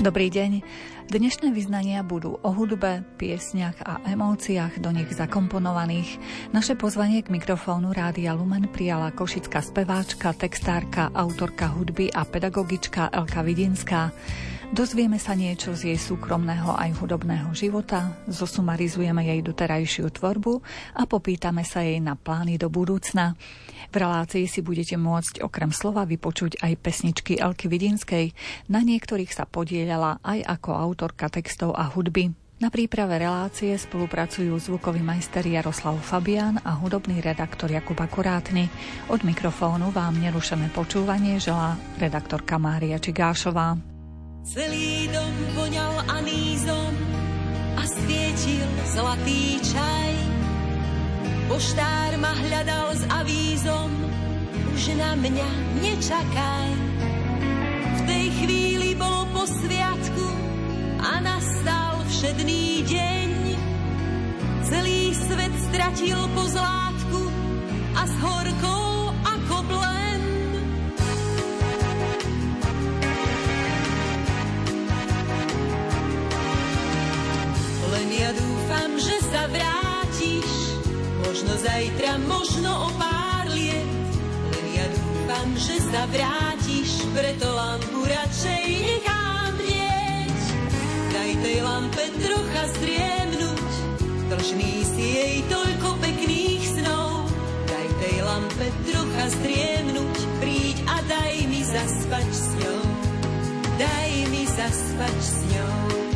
Dobrý deň. Dnešné vyznania budú o hudbe, piesniach a emóciách do nich zakomponovaných. Naše pozvanie k mikrofónu Rádia Lumen prijala košická speváčka, textárka, autorka hudby a pedagogička Elka Vidinská. Dozvieme sa niečo z jej súkromného aj hudobného života, zosumarizujeme jej doterajšiu tvorbu a popýtame sa jej na plány do budúcna. V relácii si budete môcť okrem slova vypočuť aj pesničky Elky Vidinskej, na niektorých sa podielala aj ako autorka textov a hudby. Na príprave relácie spolupracujú zvukový majster Jaroslav Fabian a hudobný redaktor Jakub Akurátny. Od mikrofónu vám nerušené počúvanie želá redaktorka Mária Čigášová. Celý dom voňal anízom a svietil zlatý čaj. Poštár ma hľadal s avízom, už na mňa nečakaj. V tej chvíli bolo po sviatku a nastal všedný deň. Celý svet stratil pozlátku a s horkou ako bleň. Len ja dúfam, že sa vrátiš, možno zajtra, možno o pár liet. Len ja dúfam, že sa vrátiš, preto lampu radšej nechám dnieť. Daj tej lampe trocha zdriemnúť, dlžný si jej toľko pekných snov. Daj tej lampe trocha zdriemnúť, príď a daj mi zaspať s ňou. Daj mi zaspať s ňou.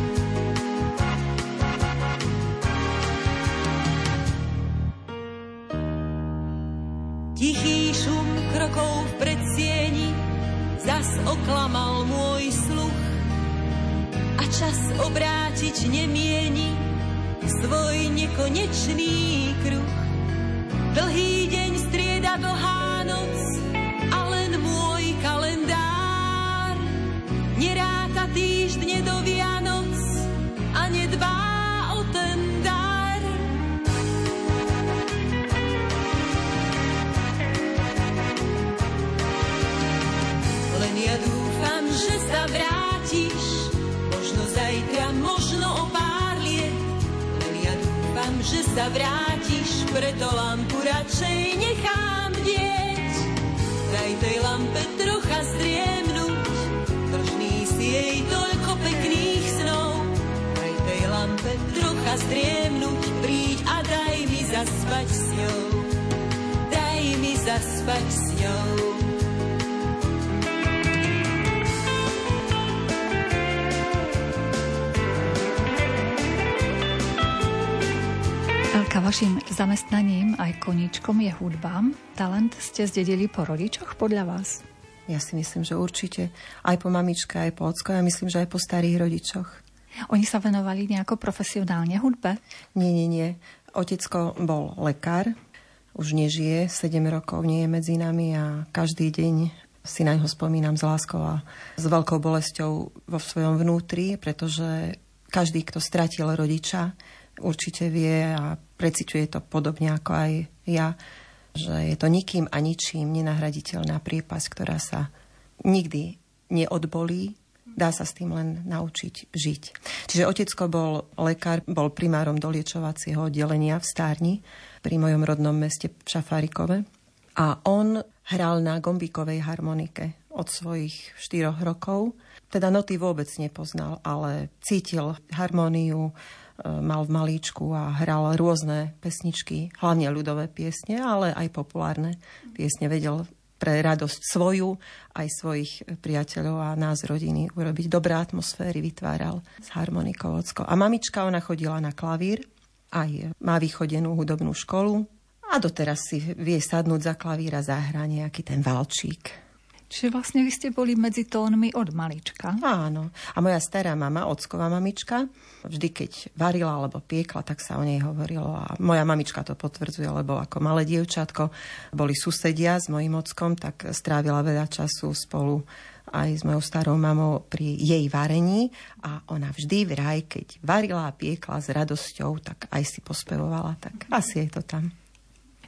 Zas oklamal môj sluch a čas obrátiť nemieni svoj nekonečný kruh. Dlhý deň strieda dlhá noc a len môj kalendár neráta týždne sa vrátiš, preto lampu radšej nechám dieť. Daj tej lampe trocha zdriemnúť, dlžný si jej toľko pekných snov. Daj tej lampe trocha zdriemnúť, príď a daj mi zaspať s ňou. Daj mi zaspať s ňou. Elka, vašim zamestnaním aj koničkom je hudba. Talent ste zdedili po rodičoch podľa vás? Ja si myslím, že určite. Aj po mamičke, aj po ocko. Ja myslím, že aj po starých rodičoch. Oni sa venovali nejako profesionálne hudbe? Nie, nie, nie. Otecko bol lekár, už nežije, 7 rokov nie je medzi nami a každý deň si na ňo spomínam s láskou a s veľkou bolesťou vo svojom vnútri, pretože každý, kto stratil rodiča, určite vie a preciťuje to podobne ako aj ja, že je to nikým a ničím nenahraditeľná priepasť, ktorá sa nikdy neodbolí, dá sa s tým len naučiť žiť. Čiže otecko bol lekár, bol primárom doliečovacieho oddelenia v Stárni pri mojom rodnom meste v Šafárikove a on hral na gombíkovej harmonike od svojich štyroch rokov. Teda noty vôbec nepoznal, ale cítil harmóniu, mal v malíčku a hral rôzne pesničky, hlavne ľudové piesne, ale aj populárne piesne vedel pre radosť svoju, aj svojich priateľov a nás rodiny urobiť dobré atmosféry, vytváral s harmonikou ocko. A mamička, ona chodila na klavír, aj má vychodenú hudobnú školu a doteraz si vie sadnúť za klavír a zahrá nejaký ten valčík. Čiže vlastne vy ste boli medzi tónmi od malička. Áno. A moja stará mama, ocková mamička, vždy keď varila alebo piekla, tak sa o nej hovorilo. A moja mamička to potvrdzuje, lebo ako malé dievčatko boli susedia s mojim ockom, tak strávila veľa času spolu aj s mojou starou mamou pri jej varení a ona vždy vraj, keď varila a piekla s radosťou, tak aj si pospevovala, tak asi je to tam.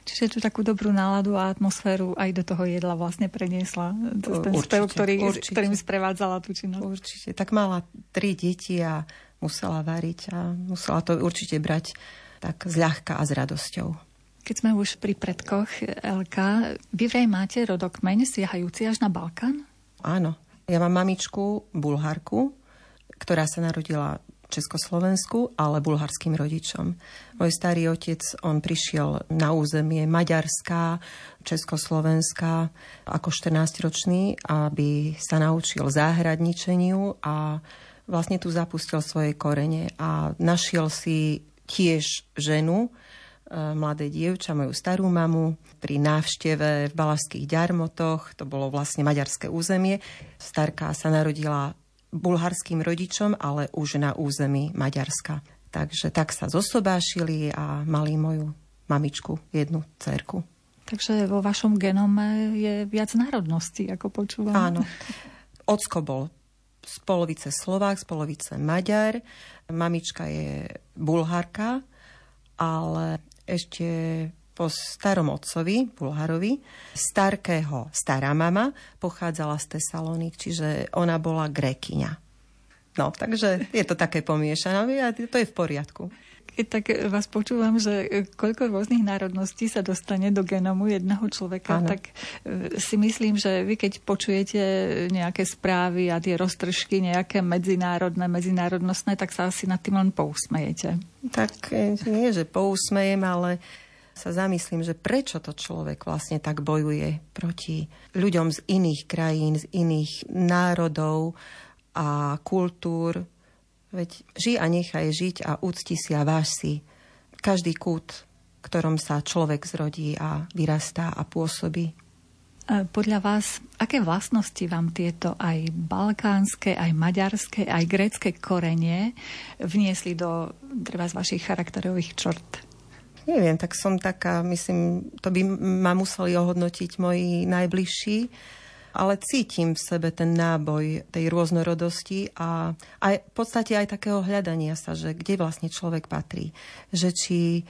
Čiže tú takú dobrú náladu a atmosféru aj do toho jedla vlastne preniesla. To ten určite, spev, ktorý, určite. ktorým sprevádzala tú činnosť. Určite. Tak mala tri deti a musela variť a musela to určite brať tak zľahka a s radosťou. Keď sme už pri predkoch, Elka, vy vraj máte rodokmeň siahajúci až na Balkán? Áno. Ja mám mamičku, bulharku, ktorá sa narodila Československu, ale bulharským rodičom. Môj starý otec, on prišiel na územie Maďarská, Československá ako 14-ročný, aby sa naučil záhradničeniu a vlastne tu zapustil svoje korene a našiel si tiež ženu, e, mladé dievča, moju starú mamu, pri návšteve v Balašských ďarmotoch, to bolo vlastne maďarské územie. Starka sa narodila bulharským rodičom, ale už na území Maďarska. Takže tak sa zosobášili a mali moju mamičku, jednu cerku. Takže vo vašom genome je viac národností, ako počúvam. Áno. Ocko bol z polovice Slovák, z polovice Maďar. Mamička je Bulharka, ale ešte po starom otcovi, Bulharovi, starkého stará mama pochádzala z Tesalonik, čiže ona bola grekyňa. No, takže je to také pomiešané a to je v poriadku. Keď tak vás počúvam, že koľko rôznych národností sa dostane do genomu jedného človeka, ano. tak e, si myslím, že vy keď počujete nejaké správy a tie roztržky nejaké medzinárodné, medzinárodnostné, tak sa asi nad tým len pousmejete. Tak e, nie, že pousmejem, ale sa zamyslím, že prečo to človek vlastne tak bojuje proti ľuďom z iných krajín, z iných národov a kultúr, Veď ži a nechaj žiť a úcti si a váž si každý kút, ktorom sa človek zrodí a vyrastá a pôsobí. Podľa vás, aké vlastnosti vám tieto aj balkánske, aj maďarské, aj grécké korenie vniesli do treba z vašich charakterových črt? Neviem, tak som taká, myslím, to by ma museli ohodnotiť moji najbližší ale cítim v sebe ten náboj tej rôznorodosti a aj v podstate aj takého hľadania sa, že kde vlastne človek patrí. Že či e,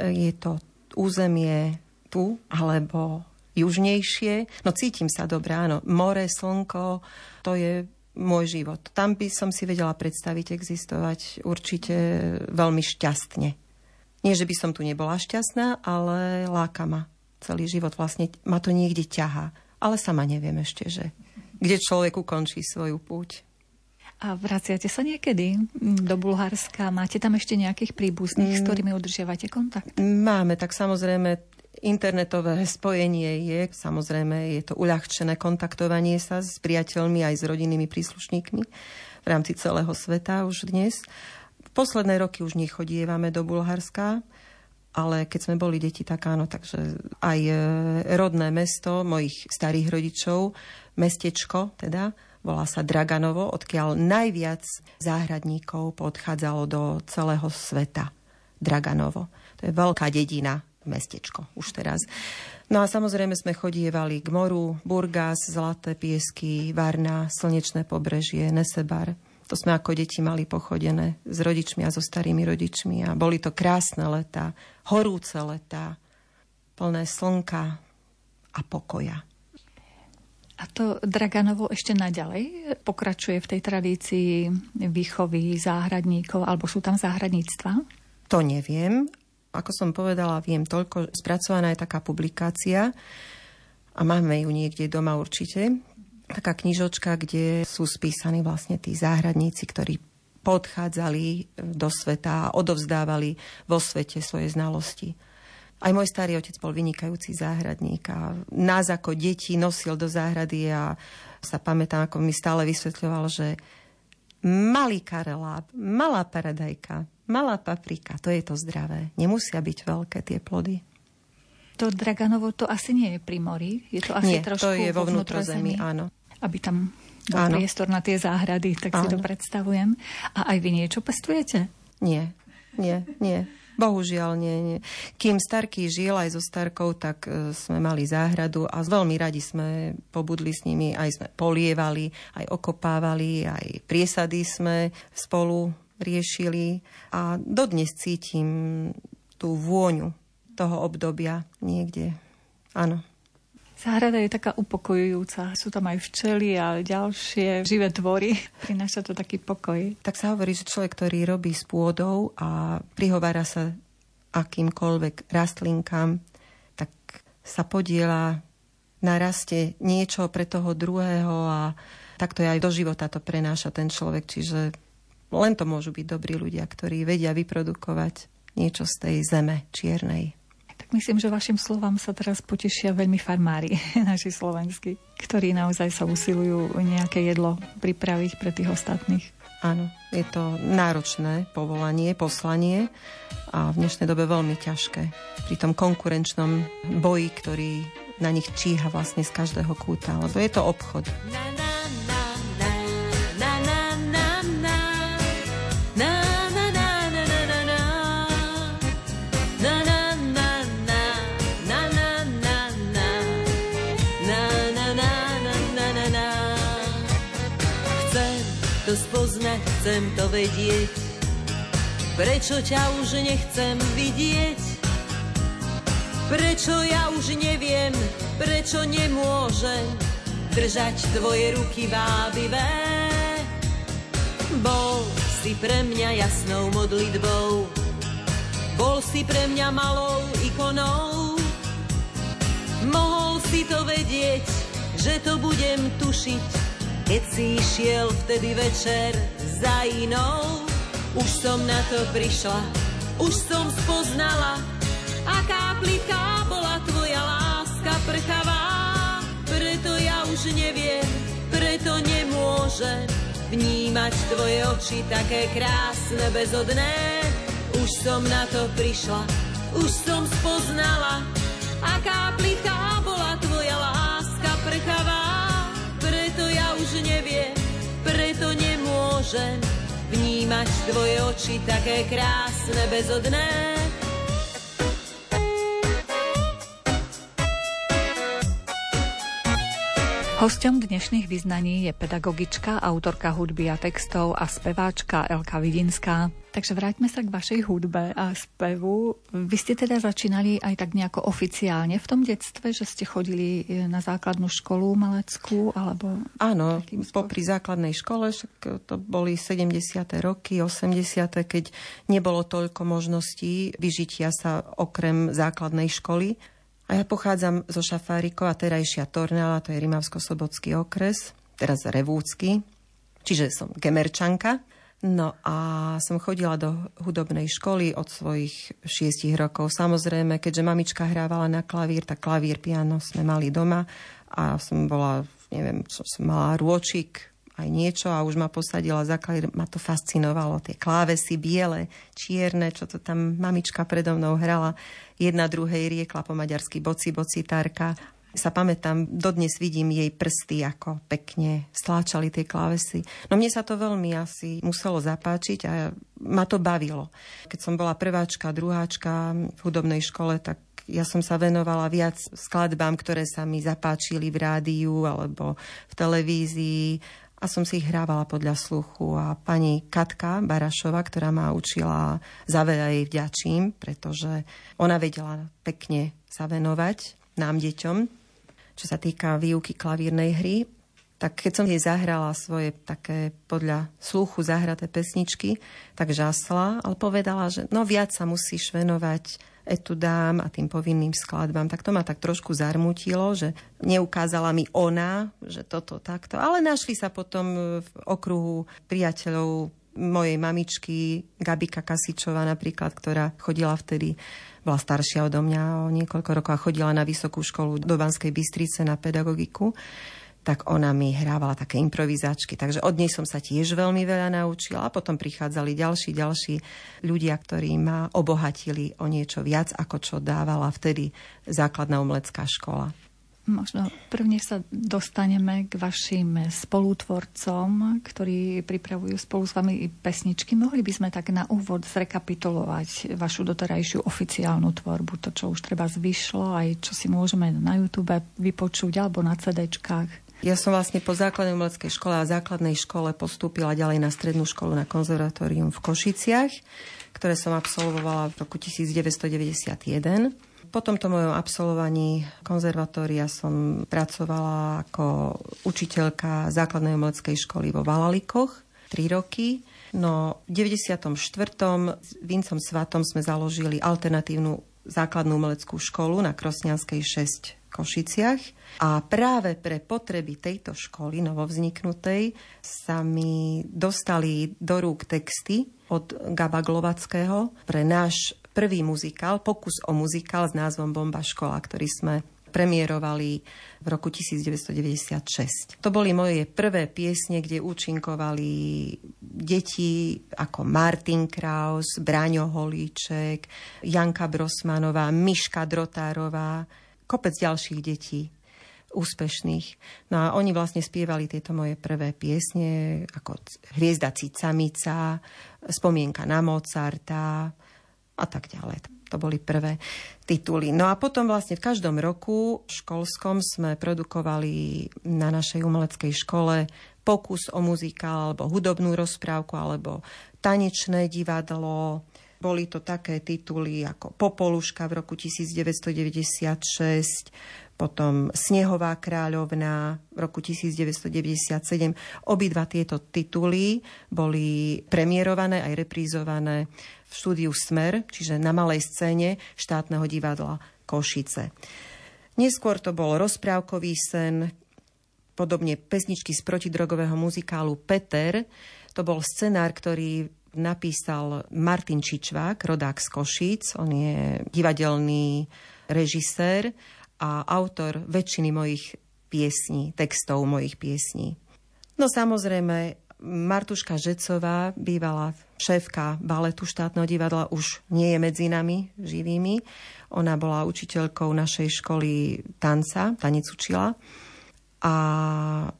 je to územie tu, alebo južnejšie. No cítim sa dobre, áno. More, slnko, to je môj život. Tam by som si vedela predstaviť existovať určite veľmi šťastne. Nie, že by som tu nebola šťastná, ale láka ma. Celý život vlastne ma to niekde ťaha ale sama neviem ešte, že kde človek ukončí svoju púť. A vraciate sa niekedy do Bulharska? Máte tam ešte nejakých príbuzných, mm. s ktorými udržiavate kontakt? Máme, tak samozrejme internetové spojenie je, samozrejme je to uľahčené kontaktovanie sa s priateľmi aj s rodinnými príslušníkmi v rámci celého sveta už dnes. Posledné roky už nechodievame do Bulharska, ale keď sme boli deti, tak áno, takže aj e, rodné mesto mojich starých rodičov, mestečko teda, volá sa Draganovo, odkiaľ najviac záhradníkov podchádzalo do celého sveta. Draganovo. To je veľká dedina, mestečko už teraz. No a samozrejme sme chodievali k moru, Burgas, Zlaté piesky, Varna, Slnečné pobrežie, Nesebar. To sme ako deti mali pochodené s rodičmi a so starými rodičmi a boli to krásne leta, horúce leta, plné slnka a pokoja. A to Draganovo ešte naďalej pokračuje v tej tradícii výchovy záhradníkov, alebo sú tam záhradníctva? To neviem. Ako som povedala, viem toľko. Spracovaná je taká publikácia a máme ju niekde doma určite taká knižočka, kde sú spísaní vlastne tí záhradníci, ktorí podchádzali do sveta a odovzdávali vo svete svoje znalosti. Aj môj starý otec bol vynikajúci záhradník a nás ako deti nosil do záhrady a sa pamätám, ako mi stále vysvetľoval, že malý kareláb, malá paradajka, malá paprika, to je to zdravé. Nemusia byť veľké tie plody. To Draganovo to asi nie je pri mori, je to asi nie, trošku to je vo vnútrozemí, áno aby tam bol Áno. priestor na tie záhrady, tak Áno. si to predstavujem. A aj vy niečo pestujete? Nie, nie, nie. Bohužiaľ nie, nie. Kým Starký žil aj so Starkou, tak e, sme mali záhradu a veľmi radi sme pobudli s nimi, aj sme polievali, aj okopávali, aj priesady sme spolu riešili a dodnes cítim tú vôňu toho obdobia niekde. Áno. Záhrada je taká upokojujúca. Sú tam aj včely a ďalšie živé tvory. Prináša to taký pokoj. Tak sa hovorí, že človek, ktorý robí s pôdou a prihovára sa akýmkoľvek rastlinkám, tak sa podiela na raste niečo pre toho druhého a takto aj do života to prenáša ten človek. Čiže len to môžu byť dobrí ľudia, ktorí vedia vyprodukovať niečo z tej zeme čiernej. Tak myslím, že vašim slovám sa teraz potešia veľmi farmári, naši slovenskí, ktorí naozaj sa usilujú nejaké jedlo pripraviť pre tých ostatných. Áno, je to náročné povolanie, poslanie a v dnešnej dobe veľmi ťažké. Pri tom konkurenčnom boji, ktorý na nich číha vlastne z každého kúta, lebo je to obchod. Na, na. Chcem to vedieť. Prečo ťa už nechcem vidieť? Prečo ja už neviem, prečo nemôžem držať tvoje ruky vábivé? Bol si pre mňa jasnou modlitbou, bol si pre mňa malou ikonou. Mohol si to vedieť, že to budem tušiť, keď si išiel vtedy večer za inou. Už som na to prišla, už som spoznala, aká pliká bola tvoja láska prchavá. Preto ja už neviem, preto nemôžem vnímať tvoje oči také krásne, bezodné. Už som na to prišla, už som spoznala, aká pliká nemôžem vnímať tvoje oči také krásne, bezodné. Hosťom dnešných vyznaní je pedagogička, autorka hudby a textov a speváčka Elka Vidinská. Takže vráťme sa k vašej hudbe a spevu. Vy ste teda začínali aj tak nejako oficiálne v tom detstve, že ste chodili e, na základnú školu maleckú, alebo... Áno, popri základnej škole, však to boli 70. roky, 80. keď nebolo toľko možností vyžitia sa okrem základnej školy. A ja pochádzam zo Šafárikova, terajšia Tornala, to je Rimavsko-Slobodský okres, teraz Revúcky, čiže som gemerčanka. No a som chodila do hudobnej školy od svojich šiestich rokov. Samozrejme, keďže mamička hrávala na klavír, tak klavír, piano sme mali doma a som bola, neviem, čo som mala rôčik, aj niečo a už ma posadila za klavír. Ma to fascinovalo, tie klávesy biele, čierne, čo to tam mamička predo mnou hrala. Jedna druhej riekla po maďarsky boci, bocitárka sa pamätám, dodnes vidím jej prsty, ako pekne stláčali tie klávesy. No mne sa to veľmi asi muselo zapáčiť a ma to bavilo. Keď som bola prváčka, druháčka v hudobnej škole, tak ja som sa venovala viac skladbám, ktoré sa mi zapáčili v rádiu alebo v televízii a som si ich hrávala podľa sluchu a pani Katka Barašova, ktorá ma učila, za veľa jej vďačím, pretože ona vedela pekne sa venovať nám deťom, čo sa týka výuky klavírnej hry. Tak keď som jej zahrala svoje také podľa sluchu zahraté pesničky, tak žasla, ale povedala, že no viac sa musíš venovať etudám a tým povinným skladbám, tak to ma tak trošku zarmutilo, že neukázala mi ona, že toto takto, ale našli sa potom v okruhu priateľov mojej mamičky Gabika Kasičová napríklad, ktorá chodila vtedy bola staršia odo mňa o niekoľko rokov a chodila na vysokú školu do Banskej Bystrice na pedagogiku tak ona mi hrávala také improvizačky. Takže od nej som sa tiež veľmi veľa naučila a potom prichádzali ďalší, ďalší ľudia, ktorí ma obohatili o niečo viac, ako čo dávala vtedy základná umelecká škola. Možno prvne sa dostaneme k vašim spolutvorcom, ktorí pripravujú spolu s vami pesničky. Mohli by sme tak na úvod zrekapitulovať vašu doterajšiu oficiálnu tvorbu, to, čo už treba zvyšlo, aj čo si môžeme na YouTube vypočuť alebo na CDčkách. Ja som vlastne po základnej umeleckej škole a základnej škole postúpila ďalej na strednú školu na konzervatórium v Košiciach. ktoré som absolvovala v roku 1991. Po tomto mojom absolvovaní konzervatória som pracovala ako učiteľka základnej umeleckej školy vo Valalikoch 3 roky. No v 94. s Vincom Svatom sme založili alternatívnu základnú umeleckú školu na Krosnianskej 6 Košiciach. A práve pre potreby tejto školy novovzniknutej sa mi dostali do rúk texty od Gaba Glovackého pre náš prvý muzikál, pokus o muzikál s názvom Bomba škola, ktorý sme premiérovali v roku 1996. To boli moje prvé piesne, kde účinkovali deti ako Martin Kraus, Braňo Holíček, Janka Brosmanová, Miška Drotárová, kopec ďalších detí úspešných. No a oni vlastne spievali tieto moje prvé piesne, ako Hviezda Cicamica, Spomienka na Mozarta, a tak ďalej. To boli prvé tituly. No a potom vlastne v každom roku školskom sme produkovali na našej umeleckej škole pokus o muzikál alebo hudobnú rozprávku alebo tanečné divadlo. Boli to také tituly ako Popoluška v roku 1996, potom Snehová kráľovna v roku 1997. Obidva tieto tituly boli premiérované aj reprízované v štúdiu Smer, čiže na malej scéne štátneho divadla Košice. Neskôr to bol rozprávkový sen, podobne pesničky z protidrogového muzikálu Peter. To bol scenár, ktorý napísal Martin Čičvák, rodák z Košíc. On je divadelný režisér a autor väčšiny mojich piesní, textov mojich piesní. No samozrejme, Martuška Žecová, bývalá šéfka baletu štátneho divadla, už nie je medzi nami živými. Ona bola učiteľkou našej školy tanca, tanec učila. A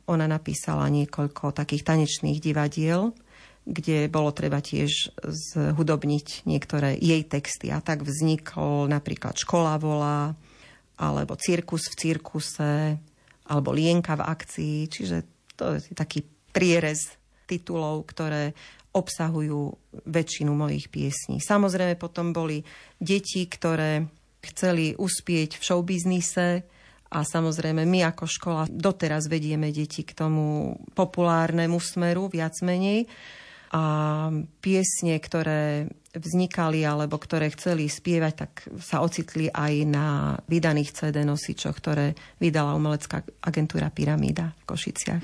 ona napísala niekoľko takých tanečných divadiel, kde bolo treba tiež zhudobniť niektoré jej texty. A tak vznikol napríklad Škola volá, alebo cirkus v cirkuse, alebo lienka v akcii. Čiže to je taký prierez titulov, ktoré obsahujú väčšinu mojich piesní. Samozrejme potom boli deti, ktoré chceli uspieť v showbiznise a samozrejme my ako škola doteraz vedieme deti k tomu populárnemu smeru, viac menej. A piesne, ktoré vznikali alebo ktoré chceli spievať, tak sa ocitli aj na vydaných CD nosičoch, ktoré vydala umelecká agentúra Pyramída v Košiciach.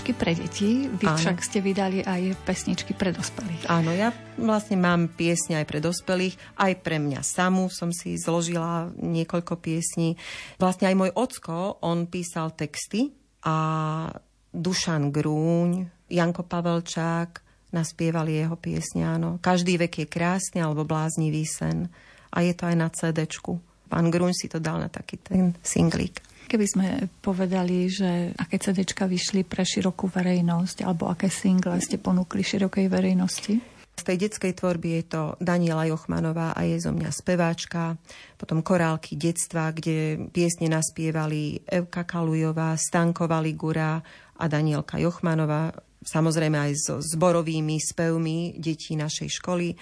Pesničky pre deti, vy Áno. však ste vydali aj pesničky pre dospelých. Áno, ja vlastne mám piesne aj pre dospelých, aj pre mňa samú som si zložila niekoľko piesní. Vlastne aj môj ocko, on písal texty a Dušan Grúň, Janko Pavelčák naspievali jeho piesne, áno. Každý vek je krásny alebo bláznivý sen. A je to aj na CD-čku. Pán Grúň si to dal na taký ten singlík. Keby sme povedali, že aké CDčka vyšli pre širokú verejnosť alebo aké single ste ponúkli širokej verejnosti? Z tej detskej tvorby je to Daniela Jochmanová a je zo mňa speváčka, potom korálky detstva, kde piesne naspievali Evka Kalujová, Stanková Ligura a Danielka Jochmanová, samozrejme aj so zborovými spevmi detí našej školy.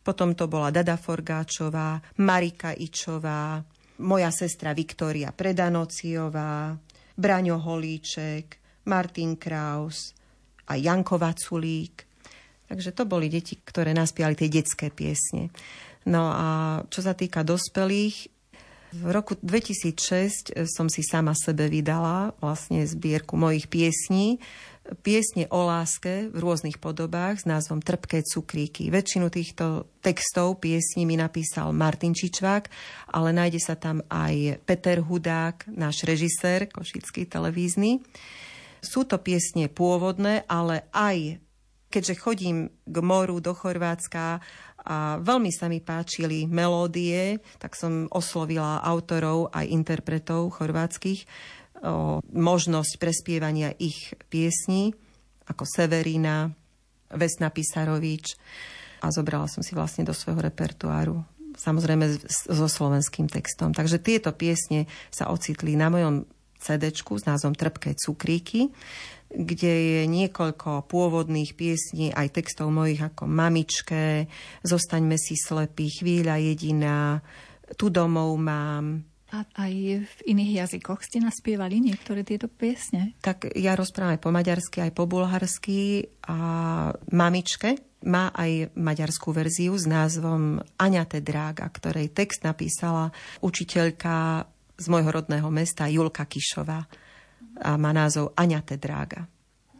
Potom to bola Dada Forgáčová, Marika Ičová, moja sestra Viktória Predanociová, Braňo Holíček, Martin Kraus a Janko Vaculík. Takže to boli deti, ktoré naspiali tie detské piesne. No a čo sa týka dospelých, v roku 2006 som si sama sebe vydala vlastne zbierku mojich piesní, piesne o láske v rôznych podobách s názvom Trpké cukríky. Väčšinu týchto textov piesní mi napísal Martin Čičvák, ale nájde sa tam aj Peter Hudák, náš režisér, košický televízny. Sú to piesne pôvodné, ale aj keďže chodím k moru do Chorvátska a veľmi sa mi páčili melódie, tak som oslovila autorov aj interpretov chorvátskych možnosť prespievania ich piesní, ako Severina, Vesna Pisarovič a zobrala som si vlastne do svojho repertoáru samozrejme so slovenským textom. Takže tieto piesne sa ocitli na mojom CD s názvom Trpké cukríky kde je niekoľko pôvodných piesní, aj textov mojich ako Mamičke, Zostaňme si slepí, Chvíľa jediná, Tu domov mám, a aj v iných jazykoch ste naspievali niektoré tieto piesne? Tak ja rozprávam aj po maďarsky, aj po bulharsky a Mamičke má aj maďarskú verziu s názvom Aňate Drága, ktorej text napísala učiteľka z môjho rodného mesta Julka Kišová a má názov Aňate Drága.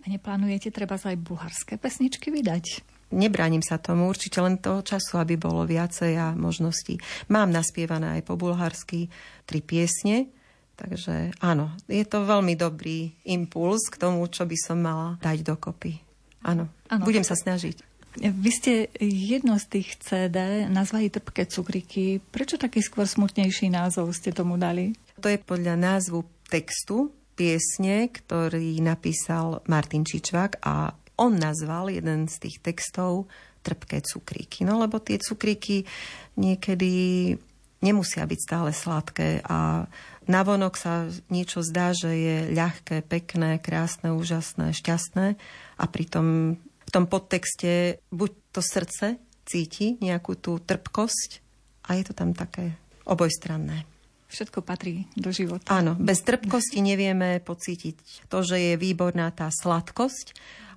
A neplánujete treba aj bulharské pesničky vydať? Nebránim sa tomu, určite len toho času, aby bolo viacej a možností. Mám naspievané aj po bulharsky tri piesne, takže áno, je to veľmi dobrý impuls k tomu, čo by som mala dať dokopy. Áno, áno budem sa snažiť. Vy ste jedno z tých CD nazvali Trpké cukriky. Prečo taký skôr smutnejší názov ste tomu dali? To je podľa názvu textu piesne, ktorý napísal Martin Čičvák a on nazval jeden z tých textov trpké cukríky. No lebo tie cukríky niekedy nemusia byť stále sladké a navonok sa niečo zdá, že je ľahké, pekné, krásne, úžasné, šťastné a pritom v tom podtexte buď to srdce cíti nejakú tú trpkosť a je to tam také obojstranné. Všetko patrí do života. Áno, bez trpkosti nevieme pocítiť to, že je výborná tá sladkosť,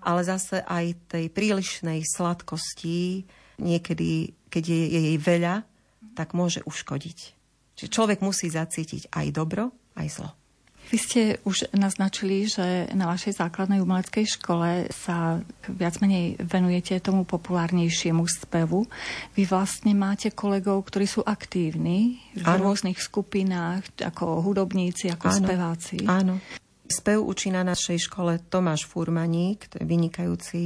ale zase aj tej prílišnej sladkosti niekedy, keď je, je jej veľa, tak môže uškodiť. Čiže človek musí zacítiť aj dobro, aj zlo. Vy ste už naznačili, že na vašej základnej umeleckej škole sa viac menej venujete tomu populárnejšiemu spevu. Vy vlastne máte kolegov, ktorí sú aktívni v áno. rôznych skupinách, ako hudobníci, ako áno. speváci. Áno. Spev učí na našej škole Tomáš Furmaník, je vynikajúci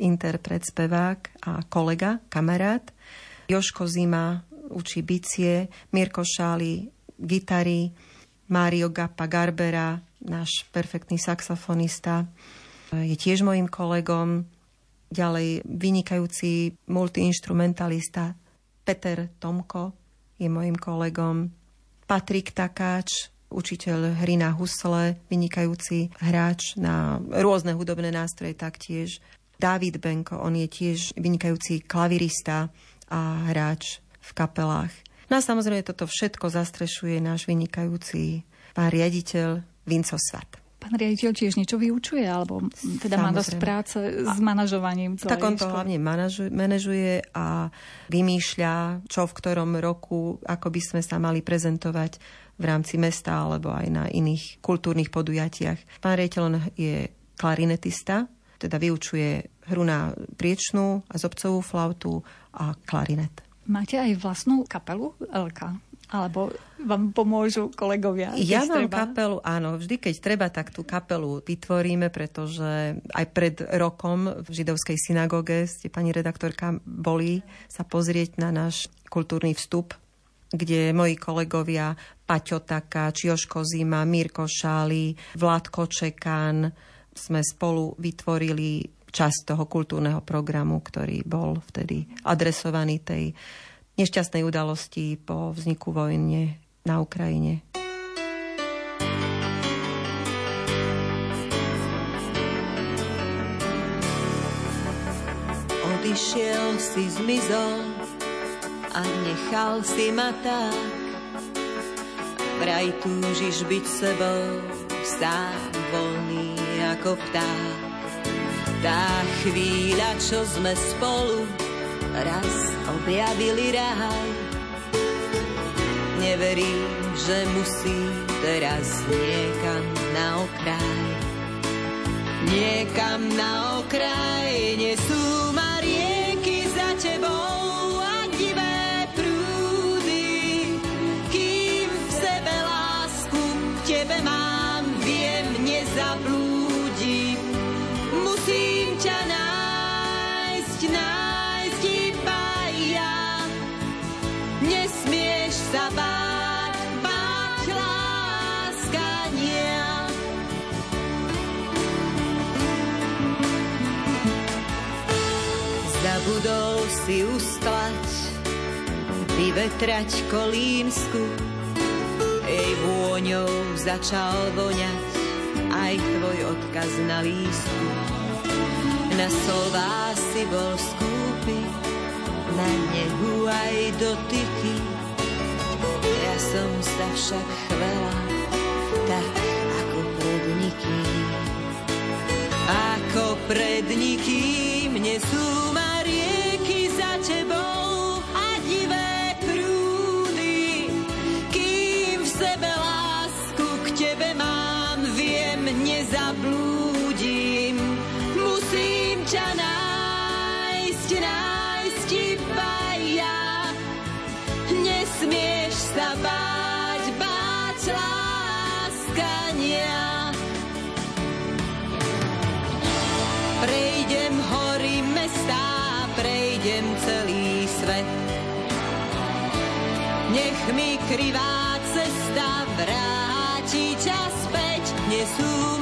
interpret, spevák a kolega, kamarát. Joško Zima učí bicie, Mirko Šáli gitary, Mário Gappa Garbera, náš perfektný saxofonista, je tiež mojim kolegom. Ďalej vynikajúci multiinstrumentalista Peter Tomko je mojim kolegom. Patrik Takáč, učiteľ hry na husle, vynikajúci hráč na rôzne hudobné nástroje taktiež. David Benko, on je tiež vynikajúci klavirista a hráč v kapelách. No a samozrejme toto všetko zastrešuje náš vynikajúci pán riaditeľ Vinco Svat. Pán riaditeľ tiež niečo vyučuje, alebo teda Samozrejme. má dosť práce s manažovaním Tak on to hlavne manažuje, manažuje a vymýšľa, čo v ktorom roku, ako by sme sa mali prezentovať v rámci mesta alebo aj na iných kultúrnych podujatiach. Pán riaditeľ je klarinetista, teda vyučuje hru na priečnú a zobcovú flautu a klarinet. Máte aj vlastnú kapelu Elka? Alebo vám pomôžu kolegovia? Ja mám treba? kapelu, áno. Vždy, keď treba, tak tú kapelu vytvoríme, pretože aj pred rokom v židovskej synagóge ste, pani redaktorka, boli sa pozrieť na náš kultúrny vstup kde moji kolegovia Paťo Taká, Čioško Zima, Mirko Šáli, Vládko Čekán. Sme spolu vytvorili časť toho kultúrneho programu, ktorý bol vtedy adresovaný tej nešťastnej udalosti po vzniku vojne na Ukrajine. Odišiel si, zmizol a nechal si ma tak Vraj túžiš byť sebou, sám voľný ako vták. Tá chvíľa, čo sme spolu, raz objavili raj. Neverím, že musí teraz niekam na okraj. Niekam na okraj nesú vyvetrať kolínsku. Jej vôňou začal voňať aj tvoj odkaz na lístku. Na slová si bol skúpy, na nehu aj dotyky. Ja som sa však chvela, tak ako pred nikým. Ako pred nikým nesú ma rieky za tebou Nech mi krivá cesta vráti ťa späť. Nesú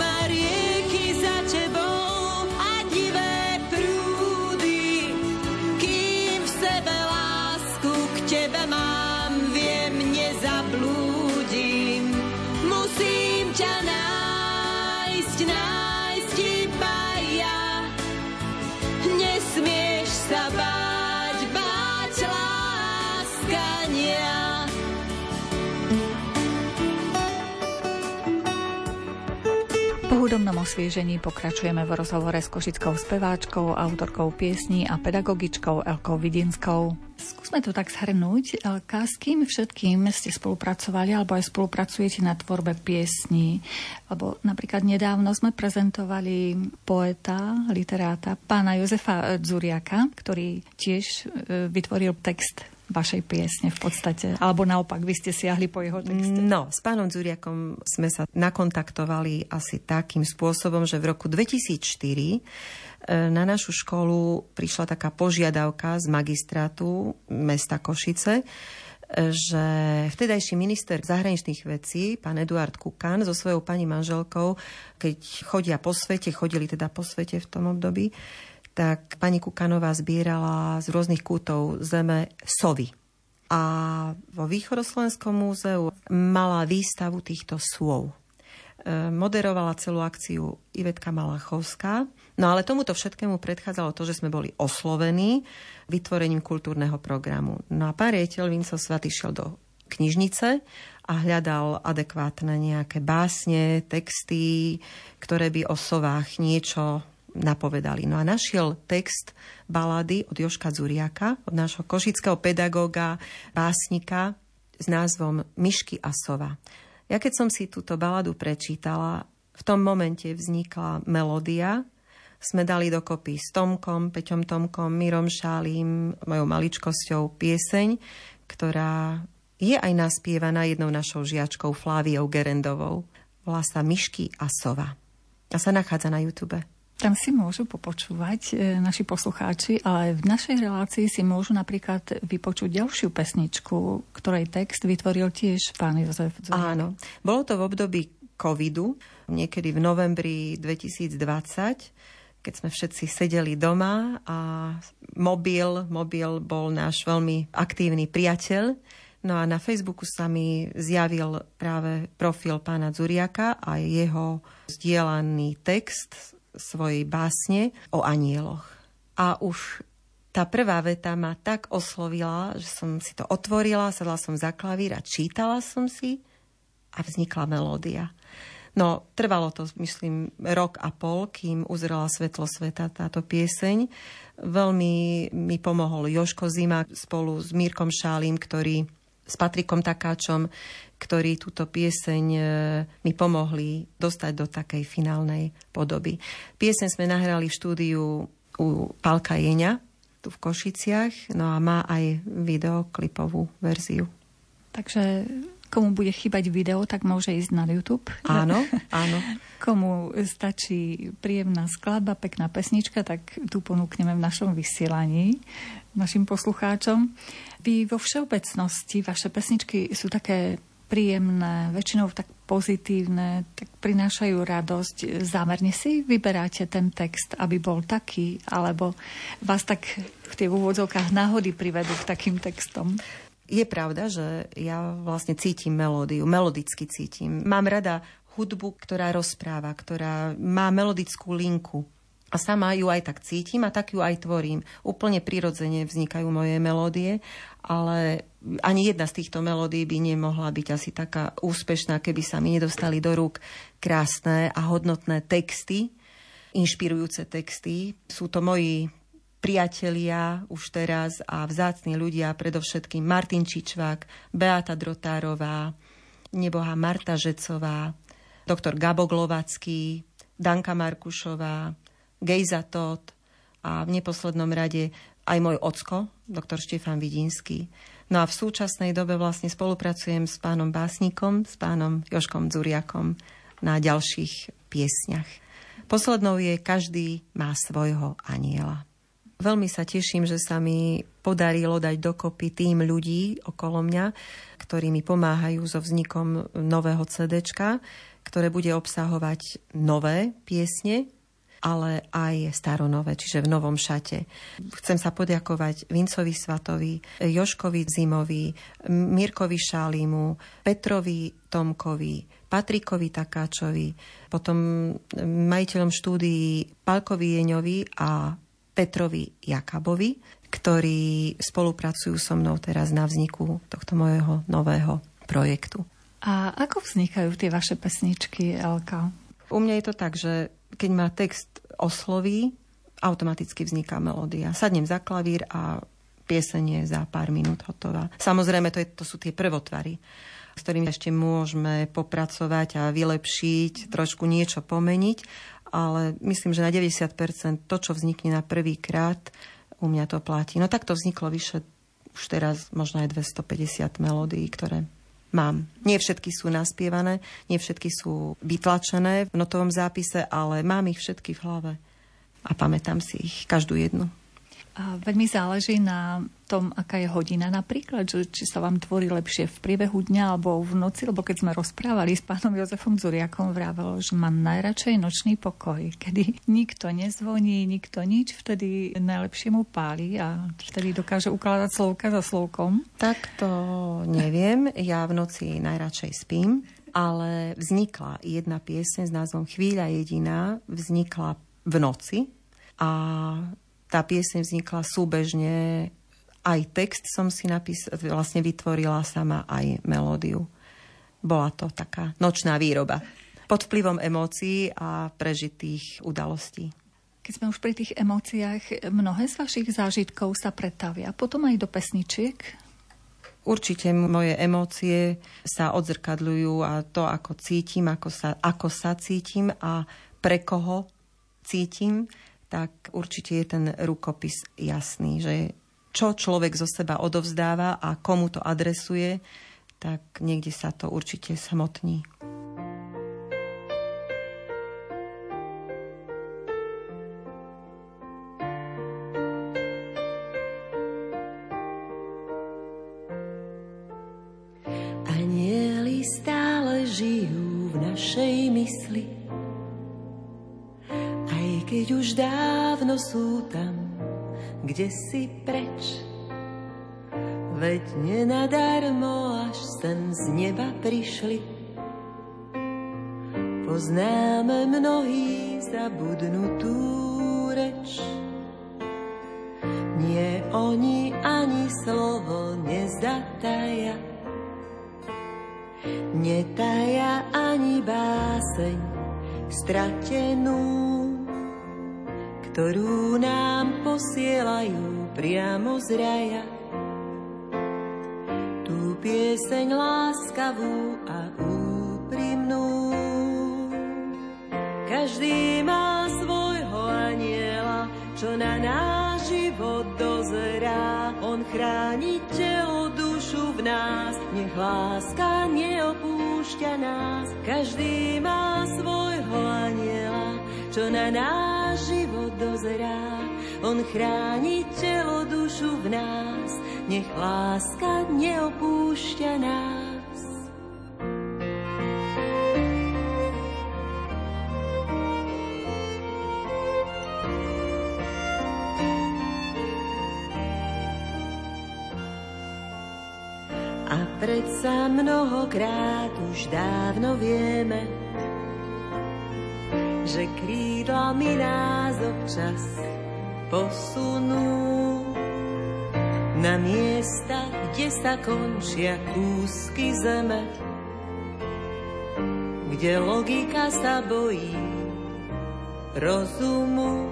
osviežení pokračujeme v rozhovore s košickou speváčkou, autorkou piesní a pedagogičkou Elkou Vidinskou. Skúsme to tak zhrnúť. Elka, s kým všetkým ste spolupracovali alebo aj spolupracujete na tvorbe piesní? Lebo napríklad nedávno sme prezentovali poeta, literáta, pána Jozefa Dzuriaka, ktorý tiež e, vytvoril text vašej piesne v podstate. Alebo naopak, vy ste siahli po jeho texte. No, s pánom Zuriakom sme sa nakontaktovali asi takým spôsobom, že v roku 2004 e, na našu školu prišla taká požiadavka z magistrátu mesta Košice, e, že vtedajší minister zahraničných vecí, pán Eduard Kukan, so svojou pani manželkou, keď chodia po svete, chodili teda po svete v tom období, tak pani Kukanová zbierala z rôznych kútov zeme sovy. A vo Východoslovenskom múzeu mala výstavu týchto súov. E, Moderovala celú akciu Ivetka Malachovská. No ale tomuto všetkému predchádzalo to, že sme boli oslovení vytvorením kultúrneho programu. No a pán riaditeľ Vinco Svat išiel do knižnice a hľadal adekvátne nejaké básne, texty, ktoré by o sovách niečo napovedali. No a našiel text balady od Joška Zuriaka, od nášho košického pedagóga, básnika s názvom Myšky a sova. Ja keď som si túto baladu prečítala, v tom momente vznikla melódia, sme dali dokopy s Tomkom, Peťom Tomkom, Mirom Šálím, mojou maličkosťou pieseň, ktorá je aj naspievaná jednou našou žiačkou Fláviou Gerendovou. Volá sa Myšky a sova. A sa nachádza na YouTube. Tam si môžu popočúvať e, naši poslucháči, ale v našej relácii si môžu napríklad vypočuť ďalšiu pesničku, ktorej text vytvoril tiež pán Jozef. Áno. Bolo to v období covidu, niekedy v novembri 2020, keď sme všetci sedeli doma a mobil, mobil bol náš veľmi aktívny priateľ. No a na Facebooku sa mi zjavil práve profil pána Zuriaka a jeho zdieľaný text svojej básne o anieloch. A už tá prvá veta ma tak oslovila, že som si to otvorila, sadla som za klavír a čítala som si a vznikla melódia. No, trvalo to, myslím, rok a pol, kým uzrela svetlo sveta táto pieseň. Veľmi mi pomohol Joško Zima spolu s Mírkom Šálím, ktorý s Patrikom Takáčom, ktorí túto pieseň e, mi pomohli dostať do takej finálnej podoby. Pieseň sme nahrali v štúdiu u Palka Jeňa, tu v Košiciach, no a má aj videoklipovú verziu. Takže komu bude chýbať video, tak môže ísť na YouTube. Áno, áno. komu stačí príjemná skladba, pekná pesnička, tak tu ponúkneme v našom vysielaní našim poslucháčom. Vy vo všeobecnosti, vaše pesničky sú také príjemné, väčšinou tak pozitívne, tak prinášajú radosť. Zámerne si vyberáte ten text, aby bol taký, alebo vás tak v tie úvodzovkách náhody privedú k takým textom? Je pravda, že ja vlastne cítim melódiu, melodicky cítim. Mám rada hudbu, ktorá rozpráva, ktorá má melodickú linku a sama ju aj tak cítim a tak ju aj tvorím. Úplne prirodzene vznikajú moje melódie, ale ani jedna z týchto melódií by nemohla byť asi taká úspešná, keby sa mi nedostali do rúk krásne a hodnotné texty, inšpirujúce texty. Sú to moji priatelia už teraz a vzácni ľudia, predovšetkým Martin Čičvák, Beata Drotárová, neboha Marta Žecová, doktor Gabo Glovacký, Danka Markušová, Gejza Todd a v neposlednom rade aj môj ocko, doktor Štefan Vidinský. No a v súčasnej dobe vlastne spolupracujem s pánom básnikom, s pánom Joškom Dzuriakom na ďalších piesňach. Poslednou je Každý má svojho aniela. Veľmi sa teším, že sa mi podarilo dať dokopy tým ľudí okolo mňa, ktorí mi pomáhajú so vznikom nového CDčka, ktoré bude obsahovať nové piesne, ale aj staronové, čiže v novom šate. Chcem sa podiakovať Vincovi Svatovi, Joškovi Zimovi, Mirkovi Šálimu, Petrovi Tomkovi, Patrikovi Takáčovi, potom majiteľom štúdií Palkovi Jeňovi a Petrovi Jakabovi, ktorí spolupracujú so mnou teraz na vzniku tohto môjho nového projektu. A ako vznikajú tie vaše pesničky, Elka? U mňa je to tak, že keď ma text osloví, automaticky vzniká melódia. Sadnem za klavír a piesenie za pár minút hotová. Samozrejme, to, je, to sú tie prvotvary, s ktorými ešte môžeme popracovať a vylepšiť, trošku niečo pomeniť, ale myslím, že na 90% to, čo vznikne na prvý krát, u mňa to platí. No tak to vzniklo vyše už teraz možno aj 250 melódií, ktoré mám. Nie všetky sú naspievané, nie všetky sú vytlačené v notovom zápise, ale mám ich všetky v hlave a pamätám si ich, každú jednu. Veľmi záleží na tom, aká je hodina napríklad, že či sa vám tvorí lepšie v priebehu dňa alebo v noci, lebo keď sme rozprávali s pánom Jozefom Zuriakom, vrával, že má najradšej nočný pokoj, kedy nikto nezvoní, nikto nič, vtedy najlepšie mu páli a vtedy dokáže ukladať slovka za slovkom. Tak to neviem, ja v noci najradšej spím, ale vznikla jedna piesň s názvom Chvíľa jediná, vznikla v noci a tá pieseň vznikla súbežne, aj text som si napis- vlastne vytvorila sama aj melódiu. Bola to taká nočná výroba pod vplyvom emócií a prežitých udalostí. Keď sme už pri tých emóciách, mnohé z vašich zážitkov sa pretavia potom aj do pesničiek? Určite moje emócie sa odzrkadľujú a to, ako cítim, ako sa, ako sa cítim a pre koho cítim, tak určite je ten rukopis jasný, že čo človek zo seba odovzdáva a komu to adresuje, tak niekde sa to určite smotní. Dávno sú tam, kde si preč. Veď nenadarmo až sem z neba prišli. Poznáme mnohý zabudnutú reč. Nie oni ani slovo nezataja. Netaja ani báseň stratenú, ktorú nám posielajú priamo z raja. Tú pieseň láskavú a úprimnú. Každý má svojho aniela, čo na náš život dozerá. On chráni telo, dušu v nás, nech láska neopúšťa nás. Každý má svojho aniela, čo na náš dozerá. On chráni telo, dušu v nás, nech láska neopúšťa nás. Predsa mnohokrát už dávno vieme, že krídlami nás občas posunú na miesta, kde sa končia kúsky zeme, kde logika sa bojí rozumu,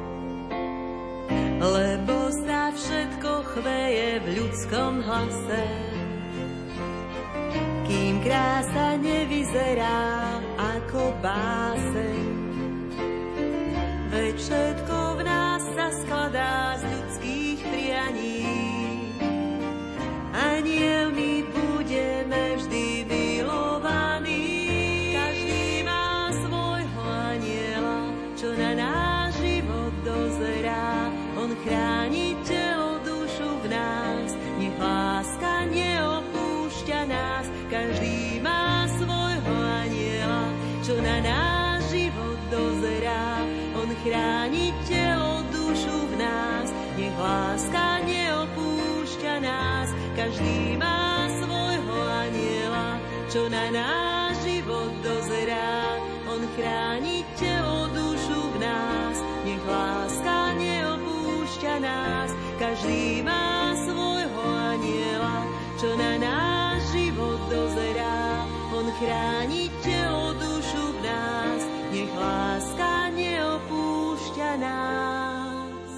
lebo sa všetko chveje v ľudskom hlase kým krása nevyzerá ako báseň. Veď všetko v nás sa skladá z ľudských náš život dozerá. On chráni telo, dušu v nás, nech láska neopúšťa nás. Každý má svojho aniela, čo na nás život dozerá, on chráni telo, dušu v nás, nech láska neopúšťa nás.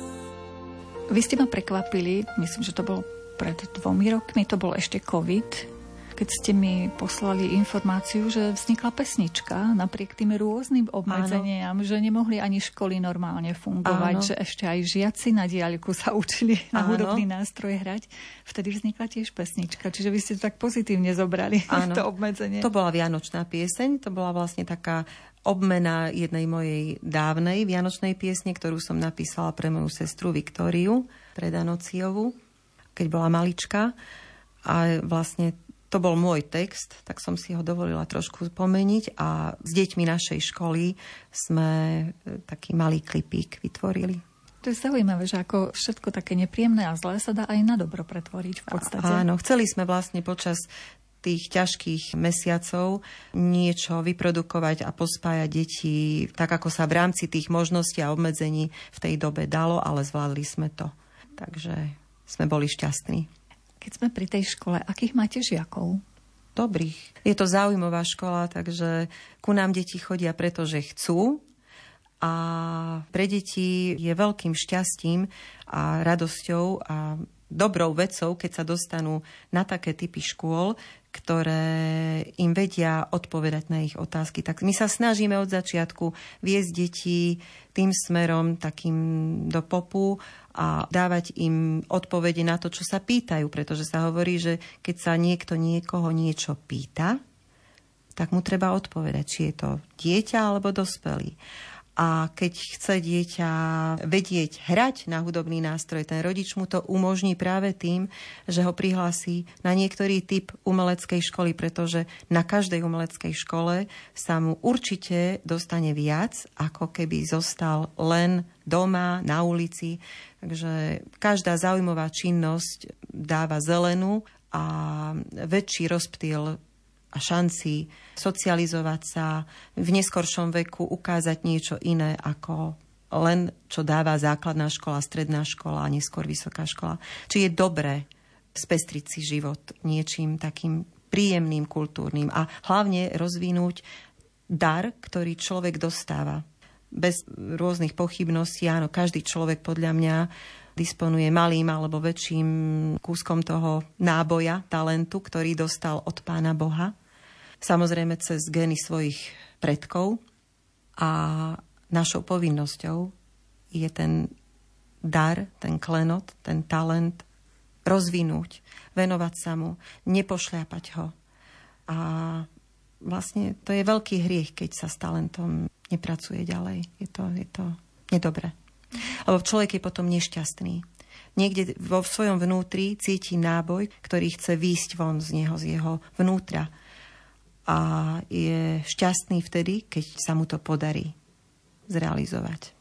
Vy ste ma prekvapili, myslím, že to bolo pred dvomi rokmi, to bol ešte COVID, keď ste mi poslali informáciu, že vznikla pesnička napriek tým rôznym obmedzeniam, Áno. že nemohli ani školy normálne fungovať, Áno. že ešte aj žiaci na diaľku sa učili na Áno. hudobný nástroj hrať. Vtedy vznikla tiež pesnička, čiže vy ste to tak pozitívne zobrali, Áno. to obmedzenie. To bola Vianočná pieseň, to bola vlastne taká obmena jednej mojej dávnej vianočnej piesne, ktorú som napísala pre moju sestru Viktóriu Predanociovu, keď bola malička. A vlastne to bol môj text, tak som si ho dovolila trošku pomeniť a s deťmi našej školy sme e, taký malý klipík vytvorili. To je zaujímavé, že ako všetko také nepríjemné a zlé sa dá aj na dobro pretvoriť v podstate. Áno, chceli sme vlastne počas tých ťažkých mesiacov niečo vyprodukovať a pospájať deti tak, ako sa v rámci tých možností a obmedzení v tej dobe dalo, ale zvládli sme to. Takže sme boli šťastní. Keď sme pri tej škole, akých máte žiakov? Dobrých. Je to zaujímavá škola, takže ku nám deti chodia, pretože chcú, a pre deti je veľkým šťastím a radosťou a dobrou vecou, keď sa dostanú na také typy škôl, ktoré im vedia odpovedať na ich otázky. Tak my sa snažíme od začiatku viesť deti tým smerom takým do popu a dávať im odpovede na to, čo sa pýtajú, pretože sa hovorí, že keď sa niekto niekoho niečo pýta, tak mu treba odpovedať, či je to dieťa alebo dospelý. A keď chce dieťa vedieť hrať na hudobný nástroj, ten rodič mu to umožní práve tým, že ho prihlási na niektorý typ umeleckej školy, pretože na každej umeleckej škole sa mu určite dostane viac, ako keby zostal len doma, na ulici. Takže každá zaujímavá činnosť dáva zelenú a väčší rozptýl a šanci socializovať sa v neskoršom veku, ukázať niečo iné ako len čo dáva základná škola, stredná škola a neskôr vysoká škola. Či je dobré spestriť si život niečím takým príjemným, kultúrnym a hlavne rozvinúť dar, ktorý človek dostáva. Bez rôznych pochybností, áno, každý človek podľa mňa disponuje malým alebo väčším kúskom toho náboja, talentu, ktorý dostal od Pána Boha. Samozrejme cez geny svojich predkov. A našou povinnosťou je ten dar, ten klenot, ten talent rozvinúť, venovať sa mu, nepošľapať ho. A vlastne to je veľký hriech, keď sa s talentom nepracuje ďalej. Je to, je to nedobré. Lebo človek je potom nešťastný. Niekde vo svojom vnútri cíti náboj, ktorý chce výjsť von z neho, z jeho vnútra. A je šťastný vtedy, keď sa mu to podarí zrealizovať.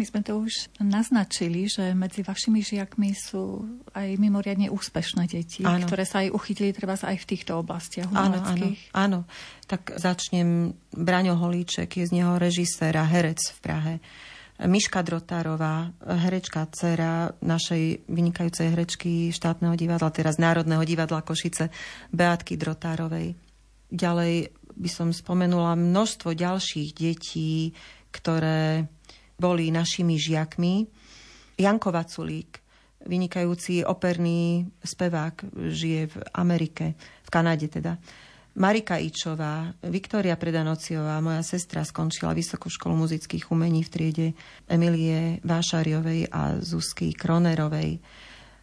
My sme to už naznačili, že medzi vašimi žiakmi sú aj mimoriadne úspešné deti, áno. ktoré sa aj uchytili treba aj v týchto oblastiach áno, áno, áno. Tak začnem Braňo Holíček, je z neho režisér a herec v Prahe. Miška Drotárová, herečka, dcera našej vynikajúcej herečky štátneho divadla, teraz Národného divadla Košice, Beatky Drotárovej. Ďalej by som spomenula množstvo ďalších detí, ktoré boli našimi žiakmi. Janko Vaculík, vynikajúci operný spevák, žije v Amerike, v Kanade teda. Marika Ičová, Viktória Predanociová, moja sestra skončila Vysokú školu muzických umení v triede Emilie Vášariovej a Zuzky Kronerovej.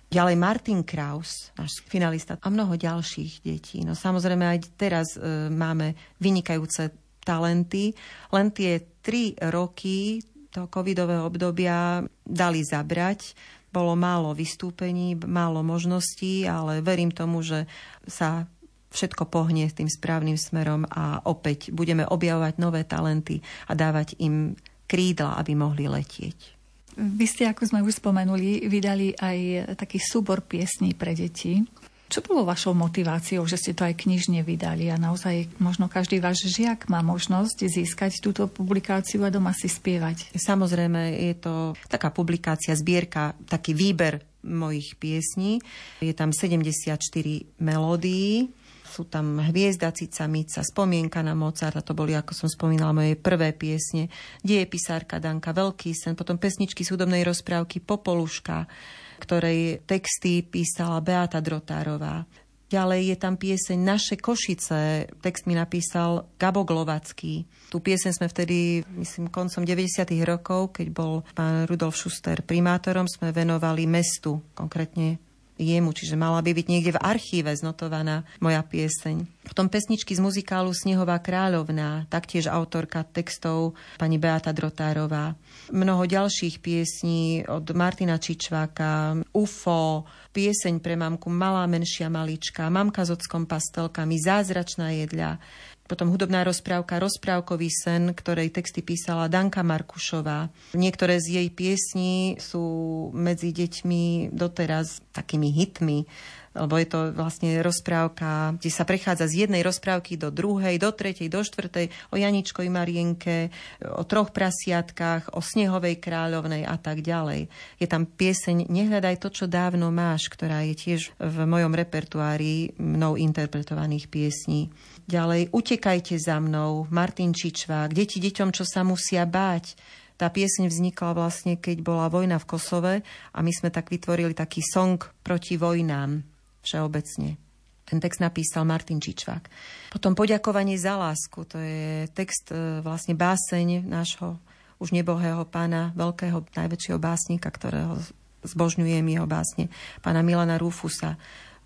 Ďalej Martin Kraus, náš finalista a mnoho ďalších detí. No samozrejme aj teraz e, máme vynikajúce talenty, len tie tri roky toho covidového obdobia dali zabrať. Bolo málo vystúpení, málo možností, ale verím tomu, že sa všetko pohne tým správnym smerom a opäť budeme objavovať nové talenty a dávať im krídla, aby mohli letieť. Vy ste, ako sme už spomenuli, vydali aj taký súbor piesní pre deti. Čo bolo vašou motiváciou, že ste to aj knižne vydali a naozaj možno každý váš žiak má možnosť získať túto publikáciu a doma si spievať? Samozrejme, je to taká publikácia, zbierka, taký výber mojich piesní. Je tam 74 melódií, sú tam Hviezda, Cica, Spomienka na Mozarta, to boli, ako som spomínala, moje prvé piesne, Deje pisárka Danka, Veľký sen, potom pesničky súdobnej rozprávky Popoluška, ktorej texty písala Beata Drotárová. Ďalej je tam pieseň Naše Košice. Text mi napísal Gabo Glovacký. Tú pieseň sme vtedy, myslím, koncom 90. rokov, keď bol pán Rudolf Schuster primátorom, sme venovali mestu, konkrétne jemu, čiže mala by byť niekde v archíve znotovaná moja pieseň. Potom pesničky z muzikálu Snehová kráľovná, taktiež autorka textov pani Beata Drotárová. Mnoho ďalších piesní od Martina Čičváka, UFO, pieseň pre mamku Malá menšia malička, Mamka s ockom pastelkami, Zázračná jedľa, potom hudobná rozprávka Rozprávkový sen, ktorej texty písala Danka Markušová. Niektoré z jej piesní sú medzi deťmi doteraz takými hitmi lebo je to vlastne rozprávka, kde sa prechádza z jednej rozprávky do druhej, do tretej, do štvrtej, o Janičkovi Marienke, o troch prasiatkách, o Snehovej kráľovnej a tak ďalej. Je tam pieseň Nehľadaj to, čo dávno máš, ktorá je tiež v mojom repertoári mnou interpretovaných piesní. Ďalej, Utekajte za mnou, Martin Čičvák, Deti deťom, čo sa musia báť. Tá pieseň vznikla vlastne, keď bola vojna v Kosove a my sme tak vytvorili taký song proti vojnám všeobecne. Ten text napísal Martin Čičvák. Potom poďakovanie za lásku, to je text, e, vlastne báseň nášho už nebohého pána, veľkého, najväčšieho básnika, ktorého zbožňujem jeho básne, pána Milana Rufusa.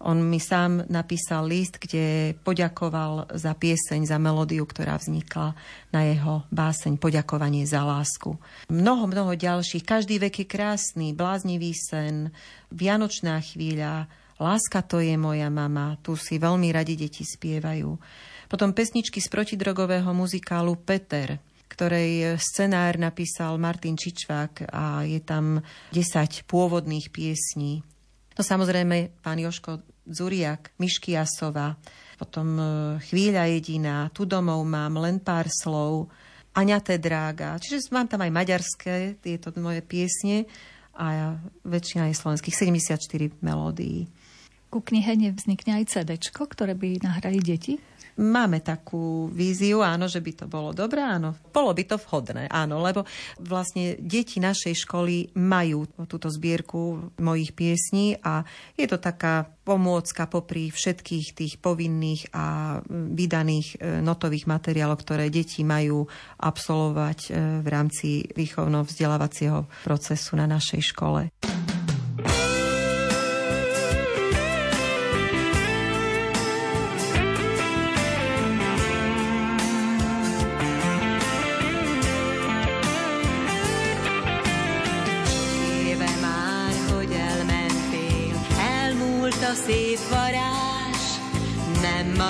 On mi sám napísal list, kde poďakoval za pieseň, za melódiu, ktorá vznikla na jeho báseň Poďakovanie za lásku. Mnoho, mnoho ďalších. Každý vek je krásny, bláznivý sen, Vianočná chvíľa, Láska to je moja mama, tu si veľmi radi deti spievajú. Potom pesničky z protidrogového muzikálu Peter, ktorej scenár napísal Martin Čičvák a je tam 10 pôvodných piesní. No samozrejme, pán Joško Zuriak, Myšky Jasova, potom e, Chvíľa jediná, Tu domov mám, len pár slov, Aňate Drága. Čiže mám tam aj maďarské, tieto moje piesne a väčšina je slovenských, 74 melódií. Ku knihe nevznikne aj CD, ktoré by nahrali deti? Máme takú víziu, áno, že by to bolo dobré, áno. Bolo by to vhodné, áno, lebo vlastne deti našej školy majú túto zbierku mojich piesní a je to taká pomôcka popri všetkých tých povinných a vydaných e, notových materiálov, ktoré deti majú absolvovať e, v rámci výchovno-vzdelávacieho procesu na našej škole.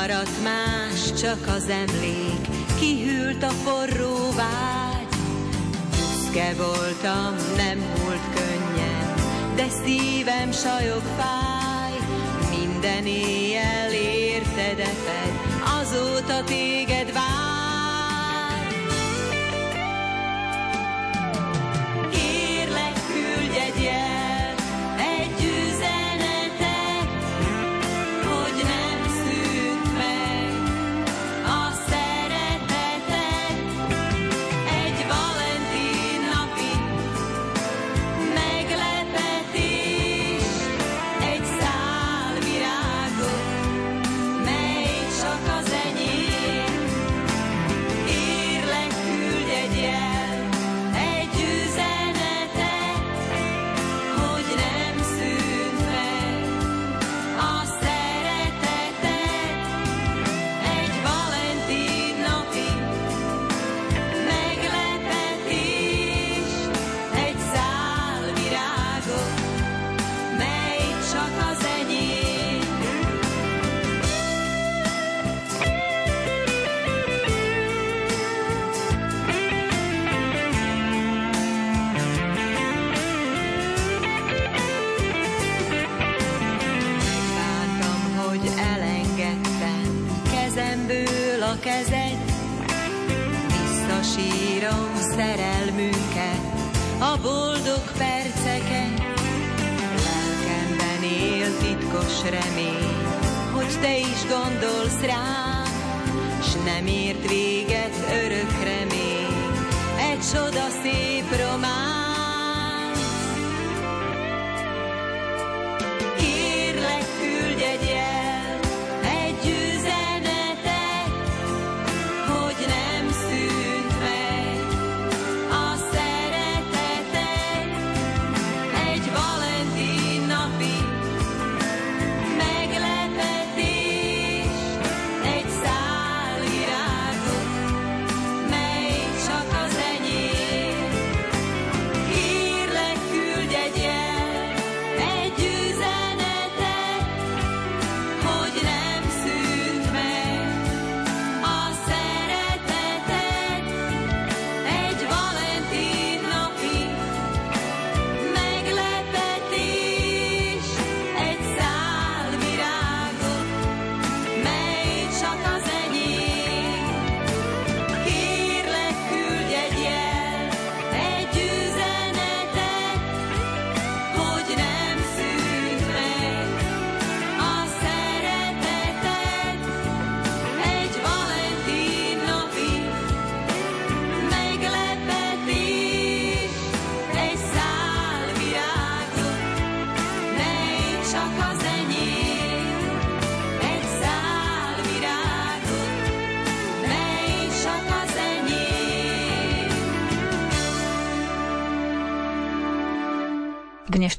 Maradt más, csak az emlék, kihűlt a forró vágy. Büszke voltam, nem volt könnyen, de szívem sajog fáj. Minden éjjel érted azóta téged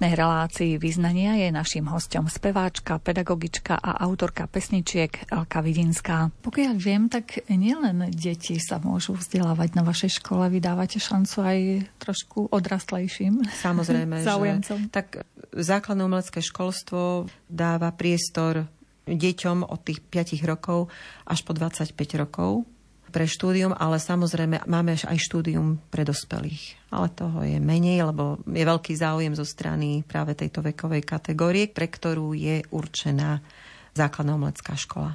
dnešnej relácii vyznania je našim hostom speváčka, pedagogička a autorka pesničiek Elka Vidinská. Pokiaľ viem, tak nielen deti sa môžu vzdelávať na vašej škole, vydávate šancu aj trošku odrastlejším Samozrejme, záujemcom. Že, tak základné umelecké školstvo dáva priestor deťom od tých 5 rokov až po 25 rokov pre štúdium, ale samozrejme máme aj štúdium pre dospelých. Ale toho je menej, lebo je veľký záujem zo strany práve tejto vekovej kategórie, pre ktorú je určená základná umelecká škola.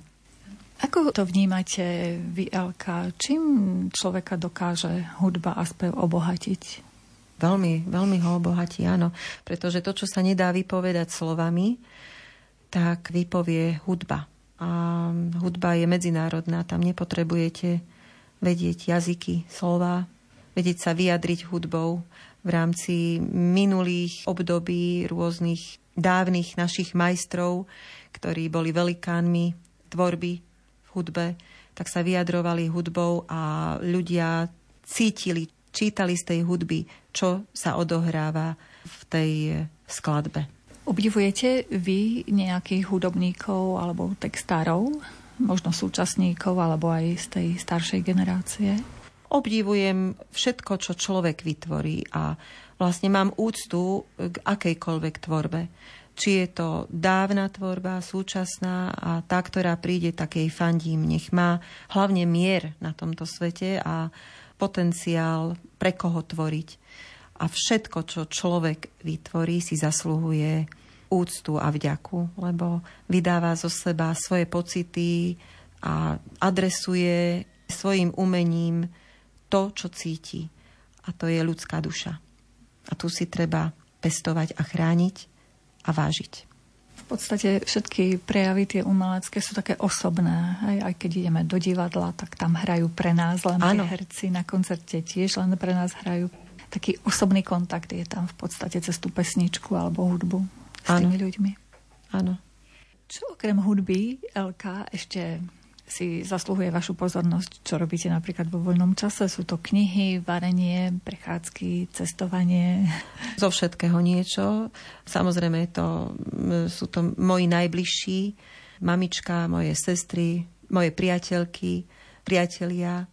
Ako to vnímate vy, Elka? Čím človeka dokáže hudba a spev obohatiť? Veľmi, veľmi ho obohatí, áno. Pretože to, čo sa nedá vypovedať slovami, tak vypovie hudba. A hudba je medzinárodná, tam nepotrebujete vedieť jazyky, slova, vedieť sa vyjadriť hudbou v rámci minulých období rôznych dávnych našich majstrov, ktorí boli velikánmi tvorby v hudbe, tak sa vyjadrovali hudbou a ľudia cítili, čítali z tej hudby, čo sa odohráva v tej skladbe. Obdivujete vy nejakých hudobníkov alebo textárov, možno súčasníkov alebo aj z tej staršej generácie? Obdivujem všetko, čo človek vytvorí a vlastne mám úctu k akejkoľvek tvorbe. Či je to dávna tvorba, súčasná a tá, ktorá príde, takej fandím. Nech má hlavne mier na tomto svete a potenciál pre koho tvoriť. A všetko, čo človek vytvorí, si zasluhuje úctu a vďaku, lebo vydáva zo seba svoje pocity a adresuje svojim umením to, čo cíti. A to je ľudská duša. A tu si treba pestovať a chrániť a vážiť. V podstate všetky prejavy tie umelecké sú také osobné. Aj, aj keď ideme do divadla, tak tam hrajú pre nás len tie herci. Na koncerte tiež len pre nás hrajú. Taký osobný kontakt je tam v podstate cez tú pesničku alebo hudbu s ano. tými ľuďmi. Áno. Čo okrem hudby, LK, ešte si zasluhuje vašu pozornosť, čo robíte napríklad vo voľnom čase. Sú to knihy, varenie, prechádzky, cestovanie? Zo všetkého niečo. Samozrejme to, sú to moji najbližší, mamička, moje sestry, moje priateľky, priatelia,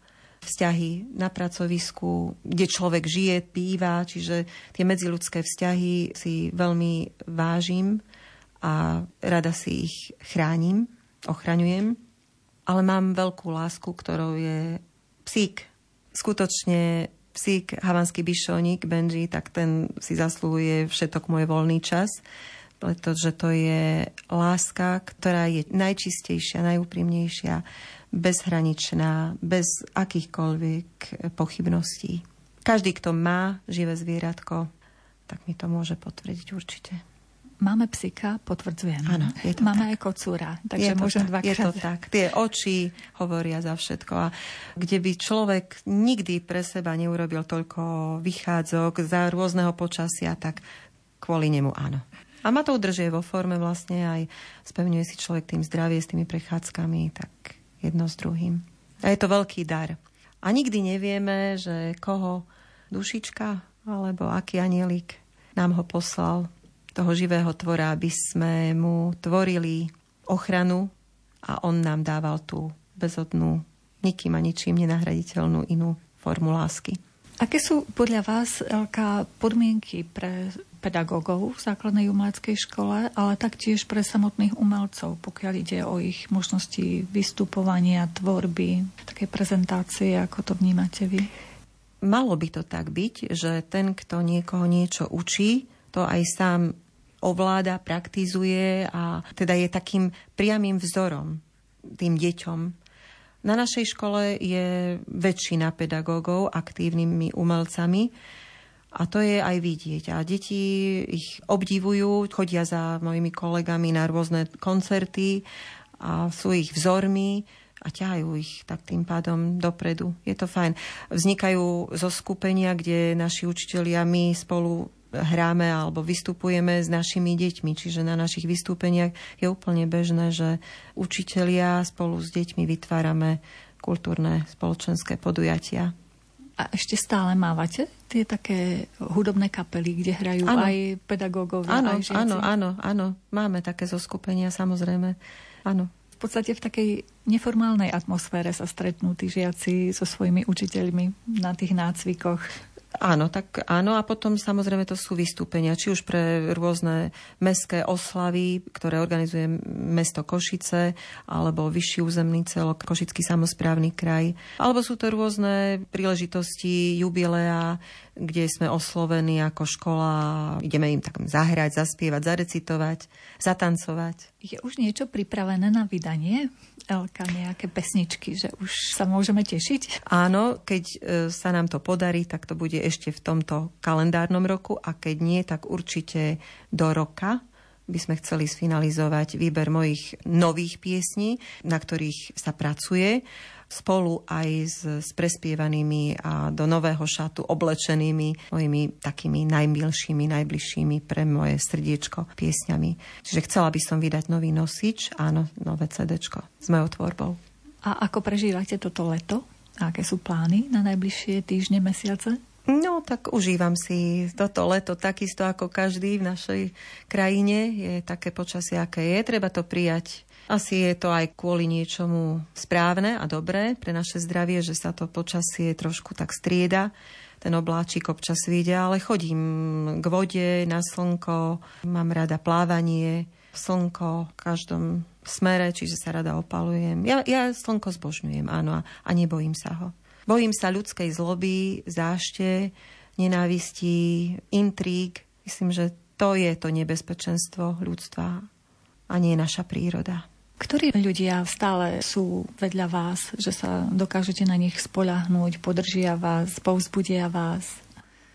vzťahy na pracovisku, kde človek žije, býva, čiže tie medziludské vzťahy si veľmi vážim a rada si ich chránim, ochraňujem ale mám veľkú lásku, ktorou je psík. Skutočne psík, havanský bišoník, Benji, tak ten si zaslúhuje všetok môj voľný čas, pretože to je láska, ktorá je najčistejšia, najúprimnejšia, bezhraničná, bez akýchkoľvek pochybností. Každý, kto má živé zvieratko, tak mi to môže potvrdiť určite. Máme psika, potvrdzujem. Áno, je to Máme tak. aj kocúra, takže je môžem dvakrát. Je to tak. Tie oči hovoria za všetko. A kde by človek nikdy pre seba neurobil toľko vychádzok za rôzneho počasia, tak kvôli nemu áno. A ma to udržuje vo forme vlastne aj spevňuje si človek tým zdravie s tými prechádzkami, tak jedno s druhým. A je to veľký dar. A nikdy nevieme, že koho dušička alebo aký anielik nám ho poslal toho živého tvora, aby sme mu tvorili ochranu a on nám dával tú bezodnú, nikým a ničím nenahraditeľnú inú formu lásky. Aké sú podľa vás, Elka, podmienky pre pedagógov v základnej umeleckej škole, ale taktiež pre samotných umelcov, pokiaľ ide o ich možnosti vystupovania, tvorby, také prezentácie, ako to vnímate vy? Malo by to tak byť, že ten, kto niekoho niečo učí, to aj sám ovláda, praktizuje a teda je takým priamým vzorom tým deťom. Na našej škole je väčšina pedagógov aktívnymi umelcami a to je aj vidieť. A deti ich obdivujú, chodia za mojimi kolegami na rôzne koncerty a sú ich vzormi a ťahajú ich tak tým pádom dopredu. Je to fajn. Vznikajú zo skupenia, kde naši učitelia my spolu hráme alebo vystupujeme s našimi deťmi. Čiže na našich vystúpeniach je úplne bežné, že učitelia spolu s deťmi vytvárame kultúrne spoločenské podujatia. A ešte stále mávate tie také hudobné kapely, kde hrajú ano. aj pedagógovia, áno, aj žiaci? Áno, áno, áno. Máme také zoskupenia, samozrejme. Áno. V podstate v takej neformálnej atmosfére sa stretnú tí žiaci so svojimi učiteľmi na tých nácvikoch. Áno, tak áno. A potom samozrejme to sú vystúpenia, či už pre rôzne mestské oslavy, ktoré organizuje mesto Košice, alebo vyšší územný celok, Košický samozprávny kraj. Alebo sú to rôzne príležitosti, jubilea, kde sme oslovení ako škola. Ideme im tak zahrať, zaspievať, zarecitovať, zatancovať. Je už niečo pripravené na vydanie? Elka, nejaké pesničky, že už sa môžeme tešiť? Áno, keď e, sa nám to podarí, tak to bude ešte v tomto kalendárnom roku a keď nie, tak určite do roka by sme chceli sfinalizovať výber mojich nových piesní, na ktorých sa pracuje spolu aj s, s prespievanými a do nového šatu oblečenými mojimi takými najmilšími, najbližšími pre moje srdiečko piesňami. Čiže chcela by som vydať nový nosič, áno, nové CD s mojou tvorbou. A ako prežívate toto leto? A aké sú plány na najbližšie týždne, mesiace? No, tak užívam si toto leto takisto ako každý v našej krajine. Je také počasie, aké je. Treba to prijať. Asi je to aj kvôli niečomu správne a dobré pre naše zdravie, že sa to počasie trošku tak strieda. Ten obláčik občas vyjde, ale chodím k vode, na slnko, mám rada plávanie, slnko v každom smere, čiže sa rada opalujem. Ja, ja slnko zbožňujem, áno, a, nebojím sa ho. Bojím sa ľudskej zloby, zášte, nenávistí, intríg. Myslím, že to je to nebezpečenstvo ľudstva a nie naša príroda. Ktorí ľudia stále sú vedľa vás, že sa dokážete na nich spoľahnúť, podržia vás, povzbudia vás?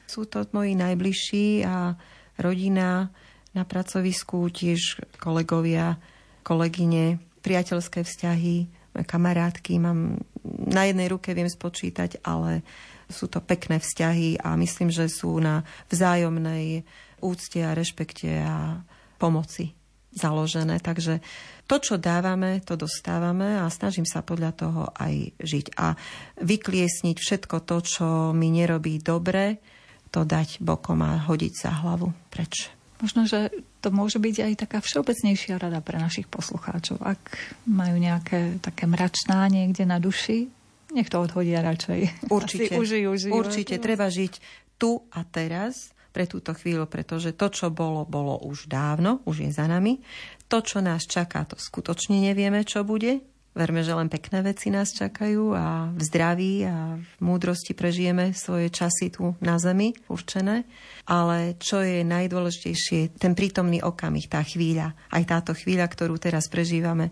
Sú to moji najbližší a rodina na pracovisku, tiež kolegovia, kolegyne, priateľské vzťahy, kamarátky. Mám na jednej ruke viem spočítať, ale sú to pekné vzťahy a myslím, že sú na vzájomnej úcte a rešpekte a pomoci založené. Takže to, čo dávame, to dostávame a snažím sa podľa toho aj žiť. A vykliesniť všetko to, čo mi nerobí dobre, to dať bokom a hodiť za hlavu preč. Možno, že to môže byť aj taká všeobecnejšia rada pre našich poslucháčov. Ak majú nejaké také mračná niekde na duši, nech to odhodia radšej. Určite. užijú, užijú. Určite. Treba žiť tu a teraz pre túto chvíľu, pretože to, čo bolo, bolo už dávno, už je za nami. To, čo nás čaká, to skutočne nevieme, čo bude. Verme, že len pekné veci nás čakajú a v zdraví a v múdrosti prežijeme svoje časy tu na zemi určené. Ale čo je najdôležitejšie, ten prítomný okamih, tá chvíľa, aj táto chvíľa, ktorú teraz prežívame,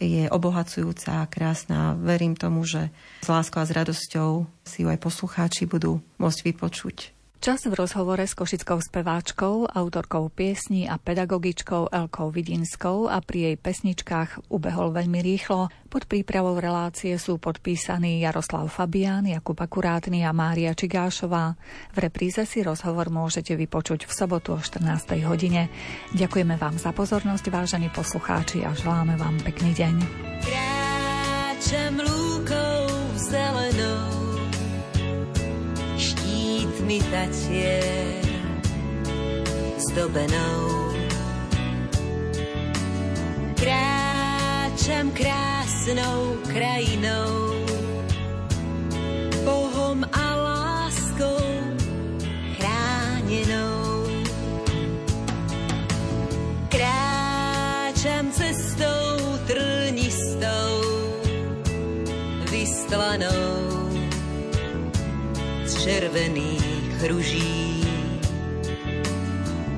je obohacujúca a krásna. Verím tomu, že s láskou a s radosťou si ju aj poslucháči budú môcť vypočuť. Čas v rozhovore s košickou speváčkou, autorkou piesní a pedagogičkou Elkou Vidinskou a pri jej pesničkách ubehol veľmi rýchlo. Pod prípravou relácie sú podpísaní Jaroslav Fabián, Jakub Akurátny a Mária Čigášová. V repríze si rozhovor môžete vypočuť v sobotu o 14. hodine. Ďakujeme vám za pozornosť, vážení poslucháči, a želáme vám pekný deň. Kráčam lúkou zelenou mi tatier zdobenou. Kráčam krásnou krajinou, Bohom a láskou chránenou. Kráčam cestou trnistou, vystlanou červených ruží.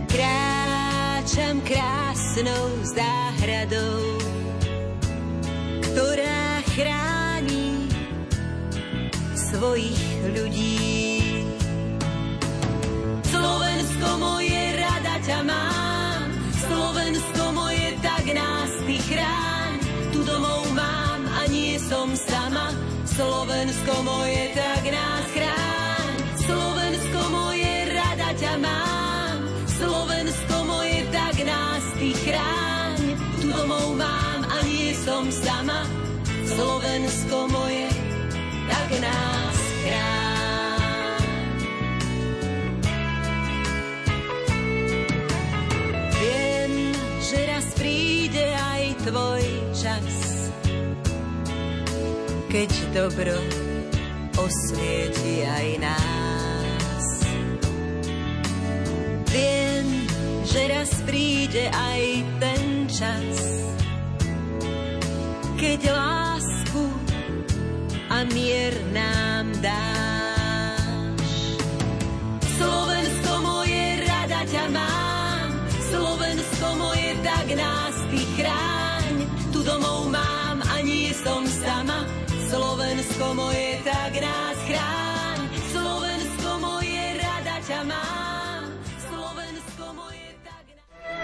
Kráčam krásnou záhradou, ktorá chráni svojich ľudí. Slovensko moje rada ťa mám, Slovensko moje tak nás ty chráň. Tu domov mám a nie som sama, Slovensko moje tak nás som sama, Slovensko moje, tak nás. Viem, že raz príde aj tvoj čas, keď dobro osvieti aj nás. Viem, že raz príde aj ten čas, Veď lásku a mier nám dáš. Slovensko moje, rada ťa mám, Slovensko moje, tak nás ty chráň. Tu domov mám a nie som sama, Slovensko moje, tak nás chráň.